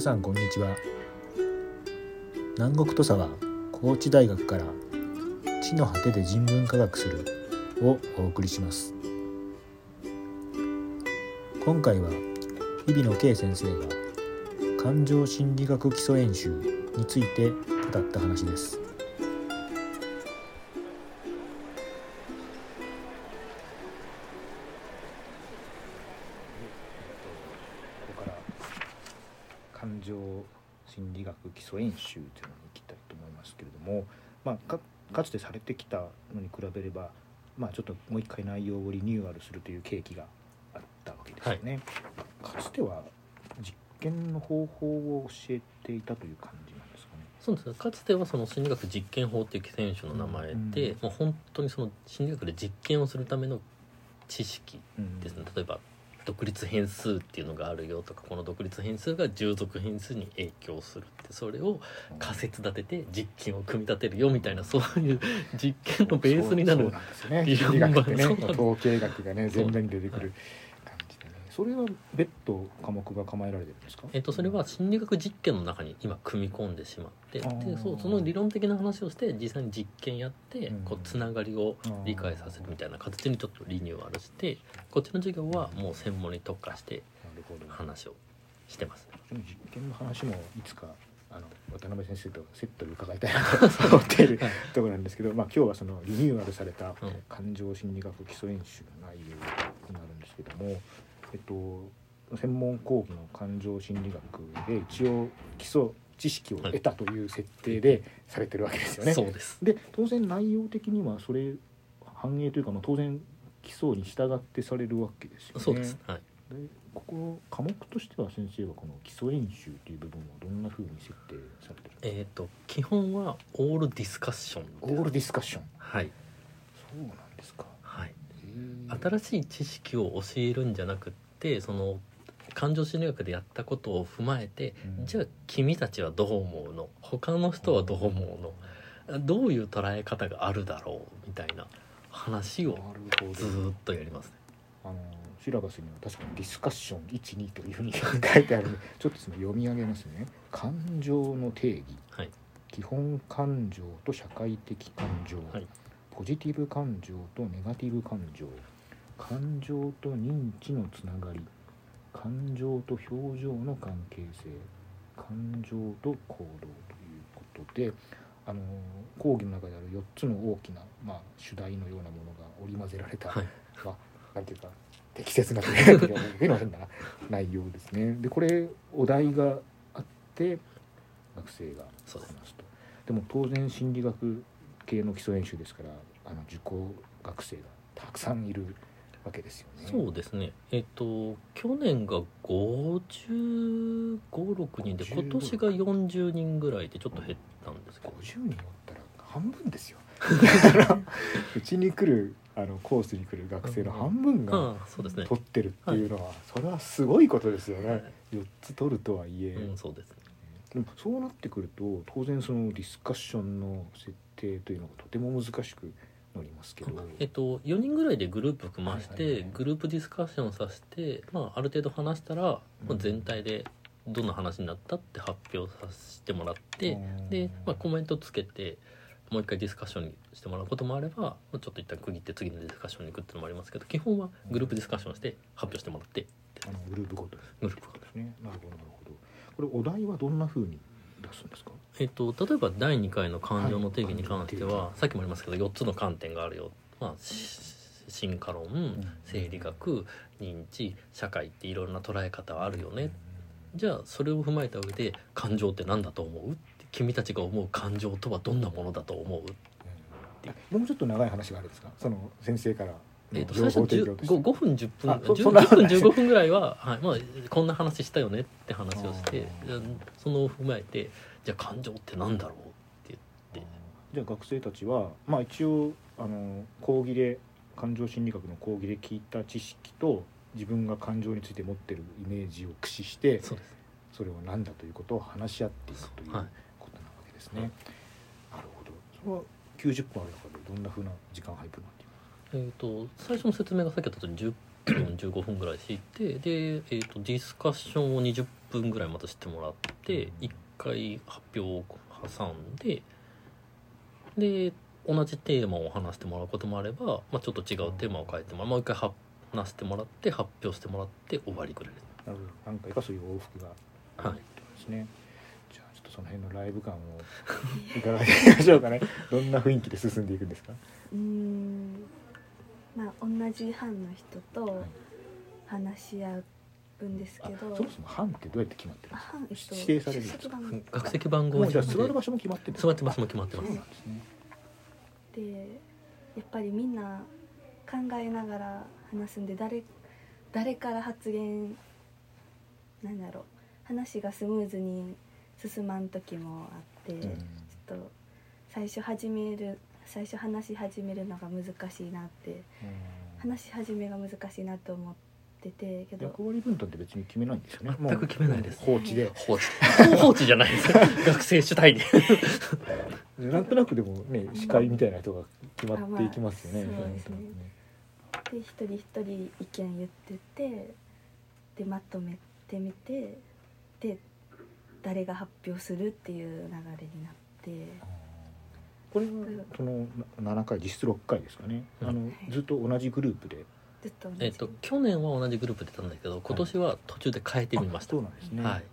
皆さんこんにちは。南国土佐は高知大学から地の果てで人文科学する。をお送りします。今回は日比野圭先生が感情心理学基礎演習について語った話です。心理学基礎演習というのに行きたいと思いますけれども、まあ、かかつてされてきたのに比べれば、まあ、ちょっともう一回内容をリニューアルするという契機があったわけですよね。かつては実験の方法を教えていたという感じなんですかね。そうですねかつてはその心理学実験法っていう選手の名前で、うんもう本当にその心理学で実験をするための知識うんですね例えば独立変数っていうのがあるよとかこの独立変数が従属変数に影響するってそれを仮説立てて実験を組み立てるよみたいなそういう実験のベースになるそうなんですね。理学ってね、統計学がね、そう前面に出てくる。それは別途科目が構えられてるんですか？えっと、それは心理学実験の中に今組み込んでしまってでそうその理論的な話をして実際に実験やってうん。こうつながりを理解させるみたいな形にちょっとリニューアルしてこっちの授業はもう専門に特化して。話をしてます。実験の話もいつかあの渡辺先生とセットで伺いたいなと思っている はい。ところなんですけど、まあ今日はそのリニューアルされたうん。感情心理学基礎演習の内容になるんですけども、えっと専門講義の感情心理学で一応基礎知識を得たという設定でされてるわけですよね。そうです。で当然内容的にはそれ反映というか、まあ、当然基礎に従ってされるわけですよね。そうです、はい、でここ科目としては先生はこの基礎演習という部分はどんなふうに設定されてるえっ、と基本はオールディスカッションオールディスカッション。はい。そうなんですか新しい知識を教えるんじゃなくってその感情心理学でやったことを踏まえて、うん。じゃあ君たちはどう思うの？他の人はどう思うの？どういう捉え方があるだろう？みたいな話をずーっとやりますね。あのシラバスには確かにディスカッション12というふうに書いてあるので ちょっとその読み上げますね。感情の定義。はい。基本感情と社会的感情、はい。ポジティブ感情とネガティブ感情感情と認知のつながり感情と表情の関係性感情と行動ということであの講義の中である4つの大きな、まあ、主題のようなものが織り交ぜられた、はいまあ、なんていうか適切なというな 内容ですね。でこれお題があって学生が話すと。でも当然心理学系の基礎演習ですからあの受講学生がたくさんいるわけですよね。そうですね。えっ、と去年が5556人で今年が40人ぐらいでちょっと減ったんですけど。50人おったら半分ですよ。だからうちに来るあのコースに来る学生の半分が取ってるっていうのは、それはすごいことですよね。はい。4つ取るとはいえ、うんそうです。ねでもそうなってくると当然そのディスカッションの設定というのがとても難しくなりますけど、えっと、4人ぐらいでグループ組まして、グループディスカッションさせて、まあ、ある程度話したら、まあ、全体でどんな話になったって発表させてもらって、で、まあ、コメントつけてもう一回ディスカッションにしてもらうこともあれば、まあ、ちょっと一旦区切って次のディスカッションに行くっていうのもありますけど基本はグループディスカッションして発表してもらって。あのグループごとに。グループごとですねなるほどなるほど。これお題はどんな風に出すんですか？えっと、例えば第2回の感情の定義に関しては、はいさっきもありますけど4つの観点があるよ、まあ、し進化論、生理学認知社会っていろんな捉え方はあるよね、じゃあそれを踏まえた上で感情って何だと思う？君たちが思う感情とはどんなものだと思う、う。ん。もうちょっと長い話があるんですか？その先生から。えっと最初提供として。5, 5分10分10あそそんな10分15分ぐらいは、はいまあ、こんな話したよねって話をしてそのを踏まえてじゃあ感情って何だろうって言って。じゃあ学生たちはまあ一応あの講義で感情心理学の講義で聞いた知識と自分が感情について持ってるイメージを駆使してそれは何だということを話し合っていくというはい。ことなわけですね。なるほど。それは90分ある中でどんな風な時間配分になっていまえー、と最初の説明がさっき言ったとおり10分15分ぐらいしてで、えー、とディスカッションを20分ぐらいまたしてもらってうん。1回発表を挟んでで同じテーマを話してもらうこともあれば、まあ、ちょっと違うテーマを変えてもらう。もう一回は話してもらって発表してもらって終わりぐらい。ですなるほど。何回かそういう往復が。あるはい。ってことですね、じゃあちょっとその辺のライブ感を伺ってみましょうかね。どんな雰囲気で進んでいくんですか？うーん。まあ同じ班の人と話し合うんですあけど、そもそも班ってどうやって決まってるんあ班えっと指定されるんですか。学籍番号じゃ座る場所も決まってるんです座って場所も決まってますですね。でやっぱりみんな考えながら話すんで誰誰から発言なんだろう。話がスムーズに進まん時もあって、うん。ちょっと最初始める最初話し始めるのが難しいなって。話し始めが難しいなと思っててけど。役割分担って別に決めないんですよね。全く決めないです。もう放置で。放置。放置じゃないです。学生主体で。なんとなくでもね司会みたいな人が決まっていきますよね、あまあそうですね。で一人一人意見言っててでまとめてみてで誰が発表するっていう流れになって。これはその7回実質6回ですかね、うんあのずっと同じグループでずっと同じえっと去年は同じグループでいたんだけど今年は途中で変えてみました。あそうなんですね、はい、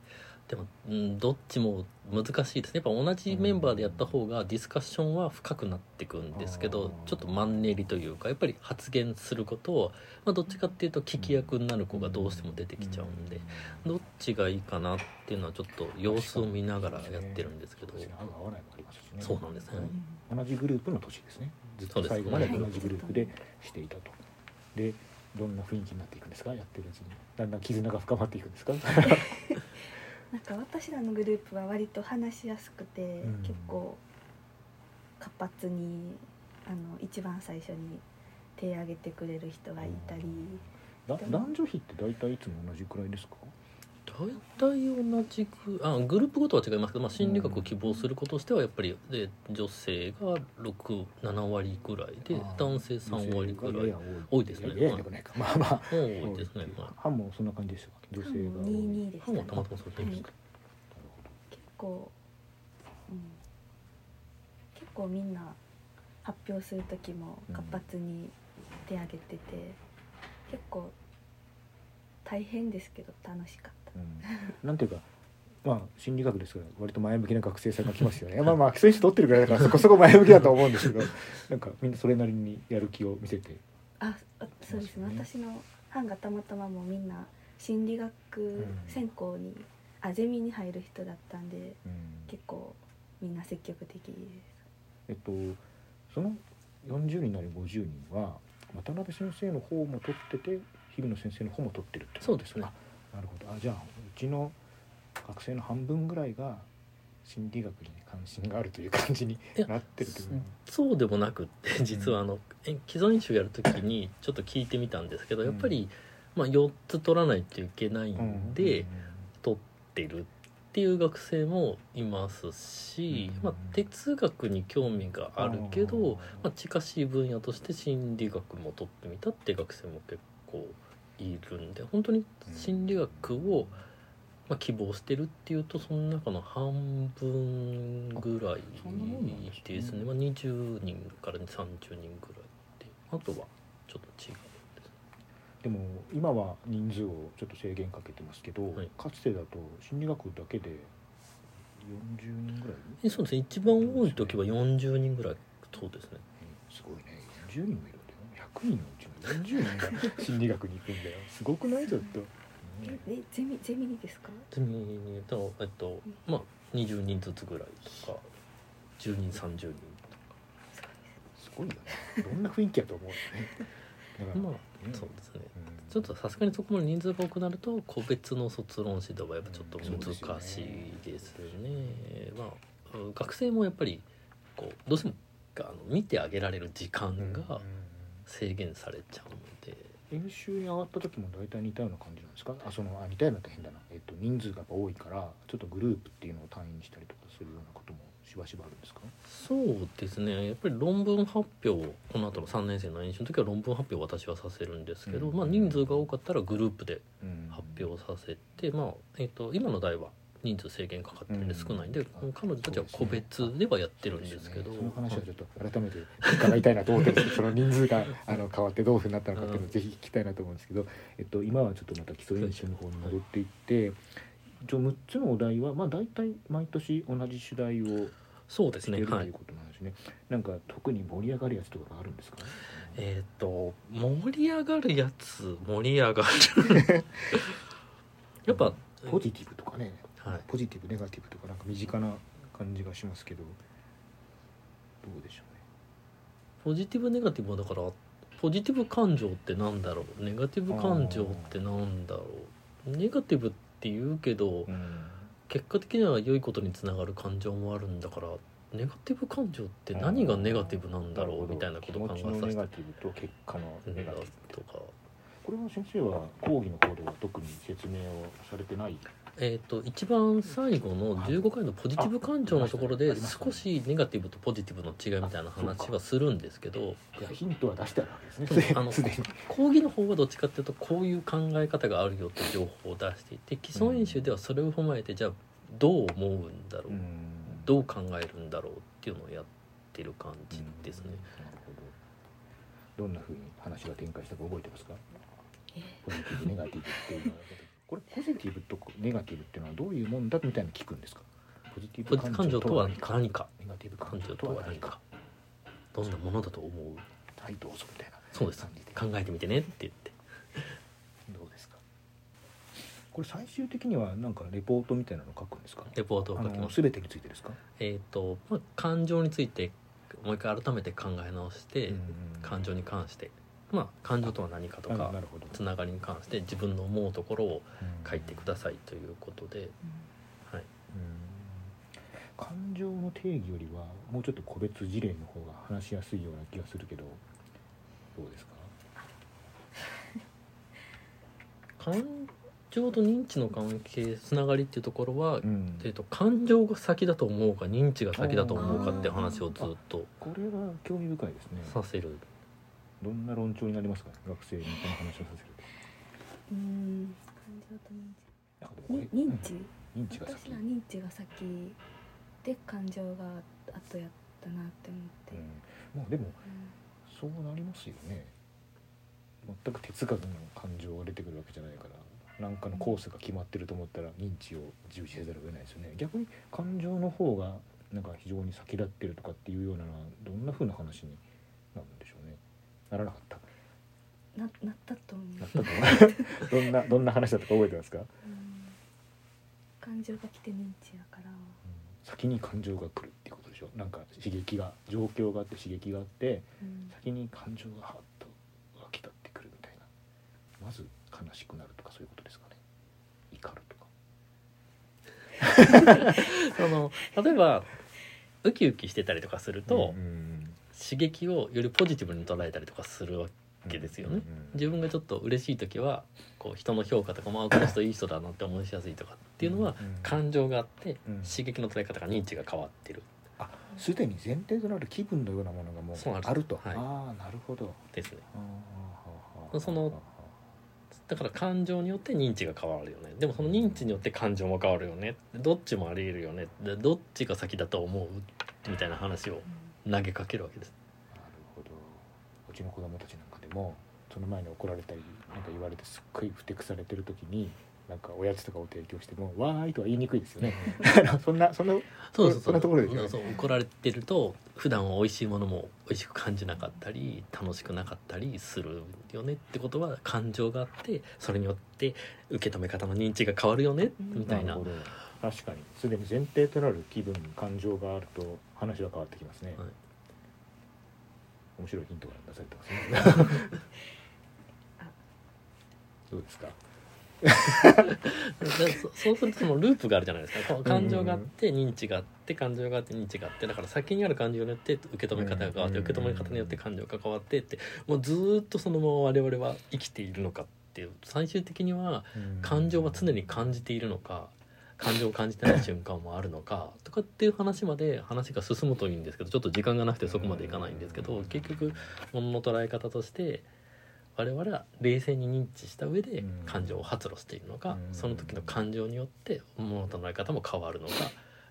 でも、うん、どっちも難しいですね。やっぱ同じメンバーでやった方がディスカッションは深くなっていくんですけどあーちょっとマンネリというかやっぱり発言することを、まあ、どっちかっていうと聞き役になる子がどうしても出てきちゃうんでどっちがいいかなっていうのはちょっと様子を見ながらやってるんですけど。ねそうなんですね。うん同じグループの年ですね。ずっと最後まではい同じグループでしていたとでどんな雰囲気になっていくんですか？やってるうちに。だんだん絆が深まっていくんですか？なんか私らのグループは割と話しやすくて、うん。結構活発にあの一番最初に手挙げてくれる人がいたり、だ男女比って大体いつも同じくらいですか？大体同じくあグループごとは違いますけど、まあ、心理学を希望する子としてはやっぱりで女性が67割ぐらいで男性3割ぐらい多い。ですね。ややでもないかまあまあ多いですね、はい。班もそんな感じでしたか女性が多い。22でしたね班はたまたまそうですはい結構、うん、結構みんな発表する時も活発に手挙げてて、結構大変ですけど楽しかった。うん。なんていうかまあ心理学ですから割と前向きな学生さんが来ますよね。まあまあ基礎取ってるぐらいだからそこそこ前向きだと思うんですけど なんかみんなそれなりにやる気を見せて。ああそうですね。私の班がたまたまもうみんな心理学専攻に、あゼミに入る人だったんでうん。結構みんな積極的です。えっとその40人なり50人は渡辺先生の方も取ってて日比野先生の方も取ってるってことですか？そうですね。あなるほど。あじゃあうちの学生の半分ぐらいが心理学に関心があるという感じになってるという。そうでもなくって実はあのえ既存種やるときにちょっと聞いてみたんですけどやっぱり、まあ、4つ取らないといけないんで、取ってるっていう学生もいますし、うんまあ、哲学に興味があるけど、うんまあ、近しい分野として心理学も取ってみたっていう学生も結構いるんで本当に心理学を、まあ、希望してるっていうとその中の半分ぐらいですね。まあ、20人から30人ぐらいで。あとはちょっと違うんですでも今は人数をちょっと制限かけてますけど、はい。かつてだと心理学だけで40人ぐらい、えそうですね。一番多い時は40人ぐらい。そうですね。すごいね。40人もいるんだよ100人のうちの40人が心理学に行くんだよ。すごくない？ちょっと、ええゼミゼミにですか？ゼミにとえっとまあ20人ずつぐらいとか10人30人すごいよねどんな雰囲気やと思うよね。だから、まあねそうですね。うん。ちょっとさすがにそこまで人数が多くなると個別の卒論指導はやっぱちょっとうん難しいですね。まあうん学生もやっぱりこうどうしてもあの見てあげられる時間がうん制限されちゃうので、練習に上がった時も大体似たような感じなんですか？あそのあ似たようなって変だな、えっと、人数がやっぱ多いからちょっとグループっていうのを単位にしたりとかするようなこともしばしばあるんですか？そうですね。やっぱり論文発表をこの後の3年生の演習の時は論文発表を私はさせるんですけど、うん。まあ、人数が多かったらグループでうん。発表させて、まあえー、と今の代は人数制限かかってるんで少ないんで、うん彼女たちは個別ではやってるんですけど。その話はちょっと改めて伺いたいなと思ってるんですけどその人数があの変わってどういうふうになったのかっていうのをぜひ聞きたいなと思うんですけど、えっと、今はちょっとまた基礎演習の方に戻っていって、一応6つのお題は、まあ、大体毎年同じ主題をそうですねはいいうことなんですね。なんか特に盛り上がるやつとかがあるんですか、えっ、と盛り上がるやつ盛り上がる。やっぱポジティブとかねはい。ポジティブネガティブとかなんか身近な感じがしますけどどうでしょうね。ポジティブネガティブはだからポジティブ感情ってなんだろう？ネガティブ感情ってなんだろう？ネガティブって言うけどうん。結果的には良いことにつながる感情もあるんだからネガティブ感情って何がネガティブなんだろう？みたいなことを考えさせて。ガティブと結果のネガティブ。とかこれは先生は講義の方では特に説明をされてない？えー、と一番最後の15回のポジティブ感情のところで少しネガティブとポジティブの違いみたいな話はするんですけどいやヒントは出してあるわけですね。あのすでに。講義の方はどっちかっていうとこういう考え方があるよって情報を出していて基礎演習ではそれを踏まえてじゃあどう思うんだろう、うん。どう考えるんだろうっていうのをやってる感じですね。なるほど。どんなふうに話が展開したか覚えてますか？え？ポジティブネガティブっていうのはこれポジティブとネガティブっていうのはどういうもんだみたいなの聞くんですか？ポジティブ感情とは何か？ネガティブ感感情情ととは何か？どんなものだと思う？はいどうぞみたいなそうです。考えてみてねって言って。どうですか？これ最終的にはなんかレポートみたいなの書くんですか？レポートをあ書きます。の全てについてですか、えっ、と、まあ、感情についてもう一回改めて考え直して、うん。感情に関してまあ感情とは何かとあかつながりに関して自分の思うところを書いてくださいということで、はい、うん。感情の定義よりはもうちょっと個別事例の方が話しやすいような気がするけどどうですか？感情と認知の関係つながりっていうところは、ん。えー、と感情が先だと思うか認知が先だと思うかって話をずっとこれは興味深いですね。させるどんな論調になりますか？学生にこの話をさせるうーん。感情と認知。に認知うん。認知が先。私は認知が先で感情が後やったなって思って、うん。まあでもうんそうなりますよね。全く哲学の感情が出てくるわけじゃないから何かのコースが決まってると思ったら認知を重視せざるを得ないですよね。逆に感情の方がなんか非常に先立ってるとかっていうようなのはどんな風な話にならなかった。ななったと思う。なったと思う。どんなどんな話だったか覚えてますか、うん。感情が来て認知やから。先に感情が来るっていうことでしょ？なんか刺激が状況があって刺激があってうん。先に感情がハッと湧き立ってくるみたいな。まず悲しくなるとかそういうことですかね。怒るとか。その例えばウキウキしてたりとかすると、うん刺激をよりポジティブに捉えたりとかするわけですよね。自分がちょっと嬉しい時はこう人の評価とか、まあ、この人いい人だなって思いしやすいとかっていうのはうん感情があってうん。刺激の捉え方が認知が変わってる。あすでに前提となる気分のようなものがもそうあると、はい。ああなるほど。ですね。そのだから感情によって認知が変わるよね。でもその認知によって感情も変わるよね。どっちもありえるよね。でどっちが先だと思う？みたいな話を投げかけるわけです。なるほど。うちの子供たちなんかでもその前に怒られたりなんか言われてすっごいふてくされてる時になんかおやつとかを提供しても「わーい」とは言いにくいですよね。そん。な そんなそうそうそそんなところですよね。そう怒られてると普段は美味しいものも美味しく感じなかったり楽しくなかったりするよねってことは感情があってそれによって受け止め方の認知が変わるよねみたいなるほど。確かに。すでに前提となる気分感情があると話が変わってきますね、はい。面白いヒントが出されてますね。どうですか？で そそうするとそのループがあるじゃないですか。感情があって認知があって感情があって認知があってだから先にある感情によって受け止め方が変わってうん受け止め方によって感情が変わってってもうずーっとそのまま我々は生きているのかっていう最終的には感情は常に感じているのか感情を感じてない瞬間もあるのかとかっていう話まで話が進むといいんですけどちょっと時間がなくてそこまでいかないんですけど結局物の捉え方として我々は冷静に認知した上でうん。感情を発露しているのかうん。その時の感情によって物の捉え方も変わるのか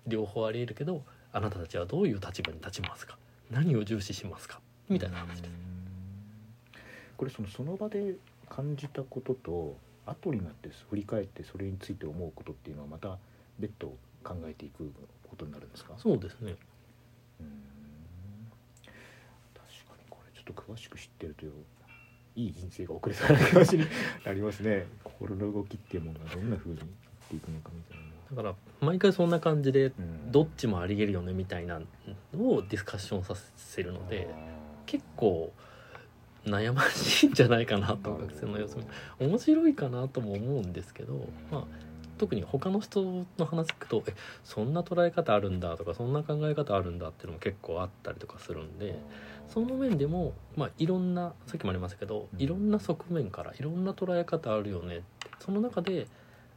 両方ありえるけどあなたたちはどういう立場に立ちますか？何を重視しますか？みたいな話です。これそのその場で感じたことと後になって振り返ってそれについて思うことっていうのはまた別途考えていくことになるんですか？そうですね。うーん。確かにこれちょっと詳しく知ってるといい人生が送れそうな気持ちになりますね。心の動きっていうものがどんな風になっていくのかみたいな。だから毎回そんな感じでうん。どっちもありえるよねみたいなのをディスカッションさせるので結構悩ましいんじゃないかなと学生の様子見面白いかなとも思うんですけど、まあ、特に他の人の話聞くと「えそんな捉え方あるんだ」とか「そんな考え方あるんだ」っていうのも結構あったりとかするんでその面でも、まあ、いろんなさっきもありましたけどうん。いろんな側面からいろんな捉え方あるよねってその中で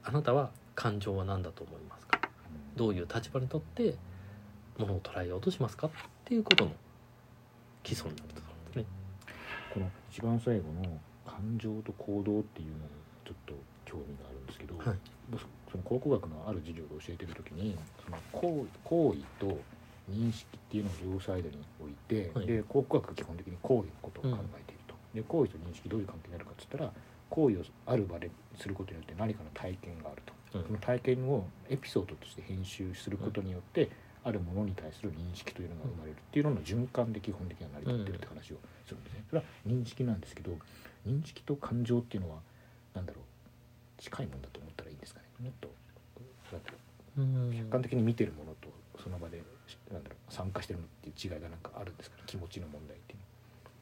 あなたは感情は何だと思いますか？どういう立場にとってものを捉えようとしますか？っていうことの基礎になると。この一番最後の感情と行動っていうのにちょっと興味があるんですけど、はい。僕その考古学のある授業で教えてる時にその行為行為と認識っていうのを両サイドに置いて、はい。で考古学は基本的に行為のことを考えていると、で行為と認識どういう関係になるかっつったら行為をある場ですることによって何かの体験があると、うんその体験をエピソードとして編集することによって、あるものに対する認識というのが生まれるっていうのの循環で基本的には成り立ってるって話をするんですね。それは認識なんですけど認識と感情っていうのは何だろう近いもんだと思ったらいいんですかね。もっと客観的に見てるものとその場でなんだろう参加してるのっていう違いがなんかあるんですかね。気持ちの問題っていう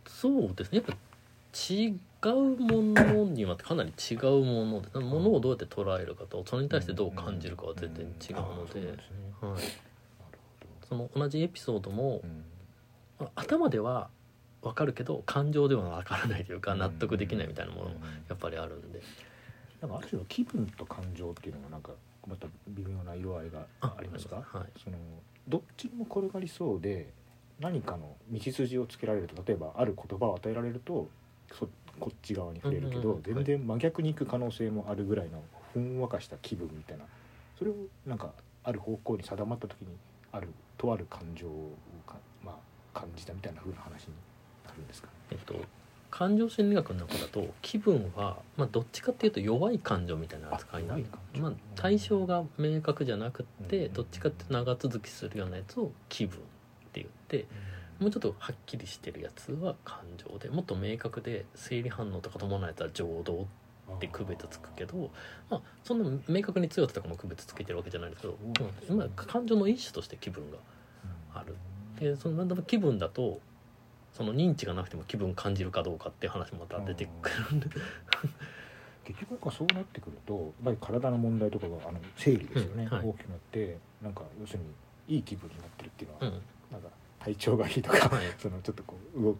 そうですね。やっぱ違うものにはかなり違うものでものをどうやって捉えるかとそれに対してどう感じるかは全然違うので。その同じエピソードもうん。まあ頭では分かるけど感情では分からないというか納得できないみたいなものもやっぱりあるんで。なんかある種の気分と感情っていうのがなんかまた微妙な色合いがありますか？はい。そのどっちにも転がりそうで何かの道筋をつけられると例えばある言葉を与えられるとそこっち側に触れるけど、うんうんうん。全然真逆に行く可能性もあるぐらいのふんわかした気分みたいな。それをなんかある方向に定まった時にあるとある感情をか、まあ、感じたみたいな風な話になるんですか？ね。えっと感情心理学の中だと気分は、まあ、どっちかっていうと弱い感情みたいな扱いになるあ弱い感情。まあ、対象が明確じゃなくって、うんどっちかって長続きするようなやつを気分って言ってもうちょっとはっきりしてるやつは感情でもっと明確で生理反応とか伴うやつは情動って区別つくけど、まあ、そんな明確に強さとかも区別つけてるわけじゃないですけど、うん、まあ感情の一種として気分がある。でその気分だとその認知がなくても気分感じるかどうかっていう話もまた出てくるんで、結局なんかそうなってくるとやっぱり体の問題とかがあの生理ですよね、うん。はい。大きくなってなんか要するにいい気分になってるっていうのは、うん。なんか体調がいいとか、はい。そのちょっとこう動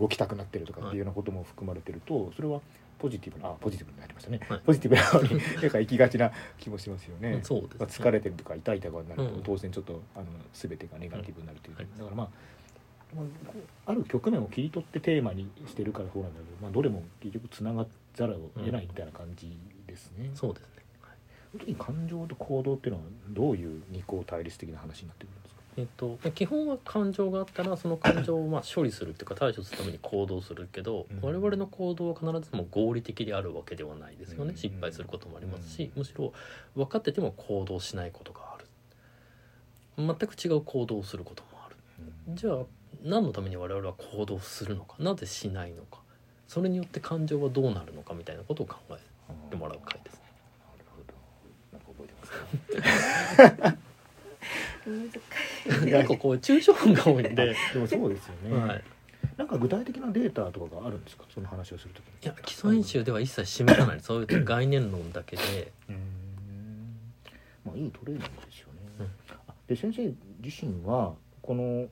動きたくなってるとかっていうようなことも含まれてるとそれはポジティブなあポジティブになりましたね、はい。ポジティブな方に なんか行きがちな気もしますよね。うん。そうですね。まあ、疲れてるとか痛いとかになると、うん。当然ちょっとあの全てがネガティブになるという、はい。だからまあまある局面を切り取ってテーマにしてるからそうなんだけど、まあ、どれも結局つながざるを得ないみたいな感じですね。そうですね、はい。本当に感情と行動っていうのはどういう二項対立的な話になってくるんですか？えっと、基本は感情があったらその感情をまあ処理するっていうか対処するために行動するけど、うん。我々の行動は必ずしも合理的であるわけではないですよね、うん。失敗することもありますし、うん。むしろ分かってても行動しないことがある。全く違う行動をすることもある。じゃあ何のために我々は行動するのかなぜしないのかそれによって感情はどうなるのかみたいなことを考えてもらう回ですね。なるほど。なんか覚えてます？か。難しい結構こう抽象音が多いんで、でもそうですよね。はい、なんか具体的なデータとかがあるんですか？その話をするときに。いや基礎演習では一切示さないそういう概念論だけで。まあいいトレーニングですよね。うんあで先生自身はこの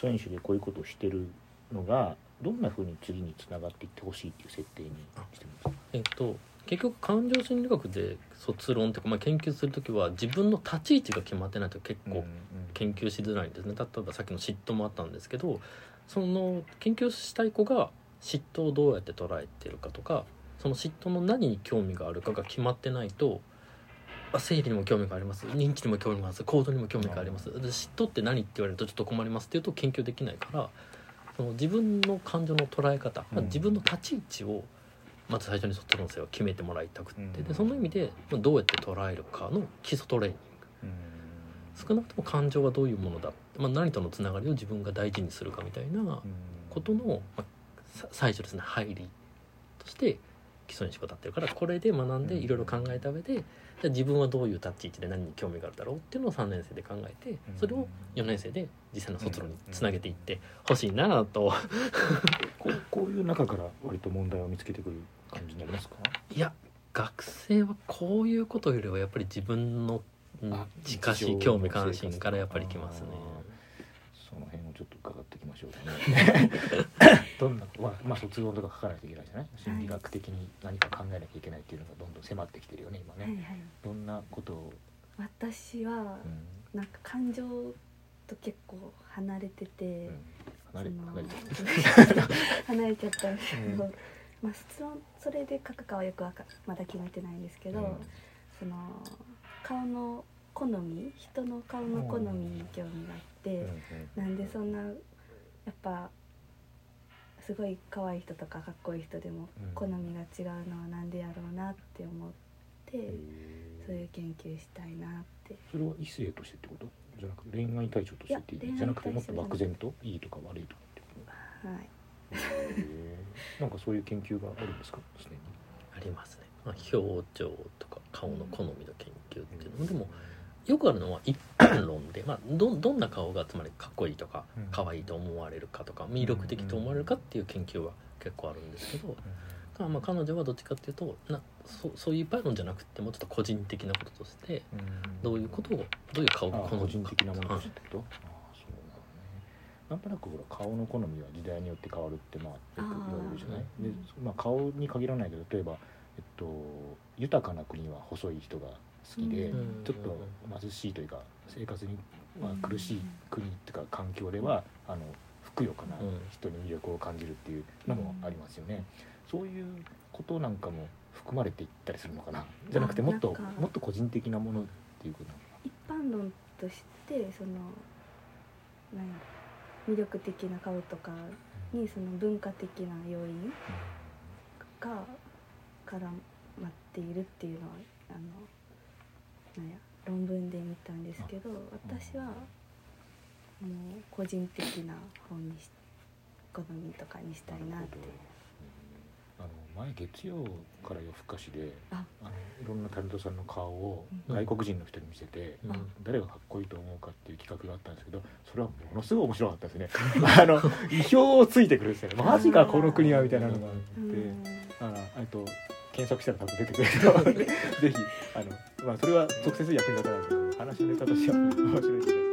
基礎演習でこういうことをしてるのがどんな風に次につながっていってほしいっていう設定にしてるんです？か。えっと基結局感情心理学で卒論というか、まあ、研究する時は自分の立ち位置が決まってないと結構研究しづらいんですね。例えばさっきの嫉妬もあったんですけどその研究したい子が嫉妬をどうやって捉えてるかとかその嫉妬の何に興味があるかが決まってないとあ生理にも興味があります。認知にも興味があります。行動にも興味があります。で嫉妬って何って言われるとちょっと困りますっていうと研究できないからその自分の感情の捉え方、まあ、うん自分の立ち位置をまず最初に卒論生は決めてもらいたくって、うん。でその意味でまあどうやって捉えるかの基礎トレーニング。少なくとも感情がどういうものだ、まあ、何とのつながりを自分が大事にするかみたいなことの、まあ、さ最初ですね入りとして基礎に思考立ってるからこれで学んでいろいろ考えた上で、じゃあ自分はどういう立ち位置で何に興味があるだろう？っていうのを3年生で考えてそれを4年生で実際の卒論につなげていってほしいなと。こうこういう中から割と問題を見つけてくる感じになりますか？いや学生はこういうことよりはやっぱり自分の近し興味関心からやっぱりきますね。その辺をちょっと伺しょうかね どんなまあ、まあ、卒論とか書かないといけないじゃない？心理学的に何か考えなきゃいけないっていうのがどんどん迫ってきてるよね今ね、はいはいどんなことを、私はうん。なんか感情と結構離れてて、うん、離れ離れちゃ 離れちゃったんですけど、うん。まあ卒論それで書くかはよくわかまだ決めてないんですけど、うん。その顔の好み人の顔の好みに興味があって、ん。なんでそんなやっぱすごい可愛い人とかかっこいい人でもうん。好みが違うのはなんでやろうなって思って、へー。そういう研究したいなって。それは異性としてってこと？じゃなくて恋愛対象としてってじゃなくて。もっと漠然といいとか悪いとかってこはい。とへー。なんかそういう研究があるんですか？すでに。ありますね、まあ、表情とか顔の好みの研究っていうのも。でもよくあるのは一般論で、まあ、どどんな顔がつまりかっこいいとかうん。可愛いと思われるかとか魅力的と思われるかっていう研究は結構あるんですけど、ただまあ彼女はどっちかっていうとなそそういう一般論じゃなくてもうちょっと個人的なこととしてどういうことをどういう顔があ好むか個人的なものとはいしてってこと、ああそうなのね。なんとなくほら顔の好みは時代によって変わるってまあよく言われるじゃない？で、まあ、顔に限らないけど例えば、えっと、豊かな国は細い人が好きで、うん。ちょっと貧しいというか生活に、まあ、苦しい国っていうか環境ではあのふくよかな人に魅力を感じるっていうのもありますよね。そういうことなんかも含まれていったりするのかな。じゃなくてもっともっと個人的なものっていうこと。なのか一般論としてそのなんやろ魅力的な顔とかにその文化的な要因が絡まっているっていうのはあのなんや論文で見たんですけど私はもう個人的な本にし好みとかにしたいなって。あの前月曜から夜更かしであ。あのいろんなタレントさんの顔をうん。外国人の人に見せて、うん。誰がかっこいいと思うかっていう企画があったんですけどそれはものすごい面白かったですね。あの意表をついてくるんですよね。マジかこの国はみたいなのがあって、うん。あえっと検索したら多分出てくるけど ぜひあの、まあ、それは直接役に立たないけど話のネタとしては面白いです。ね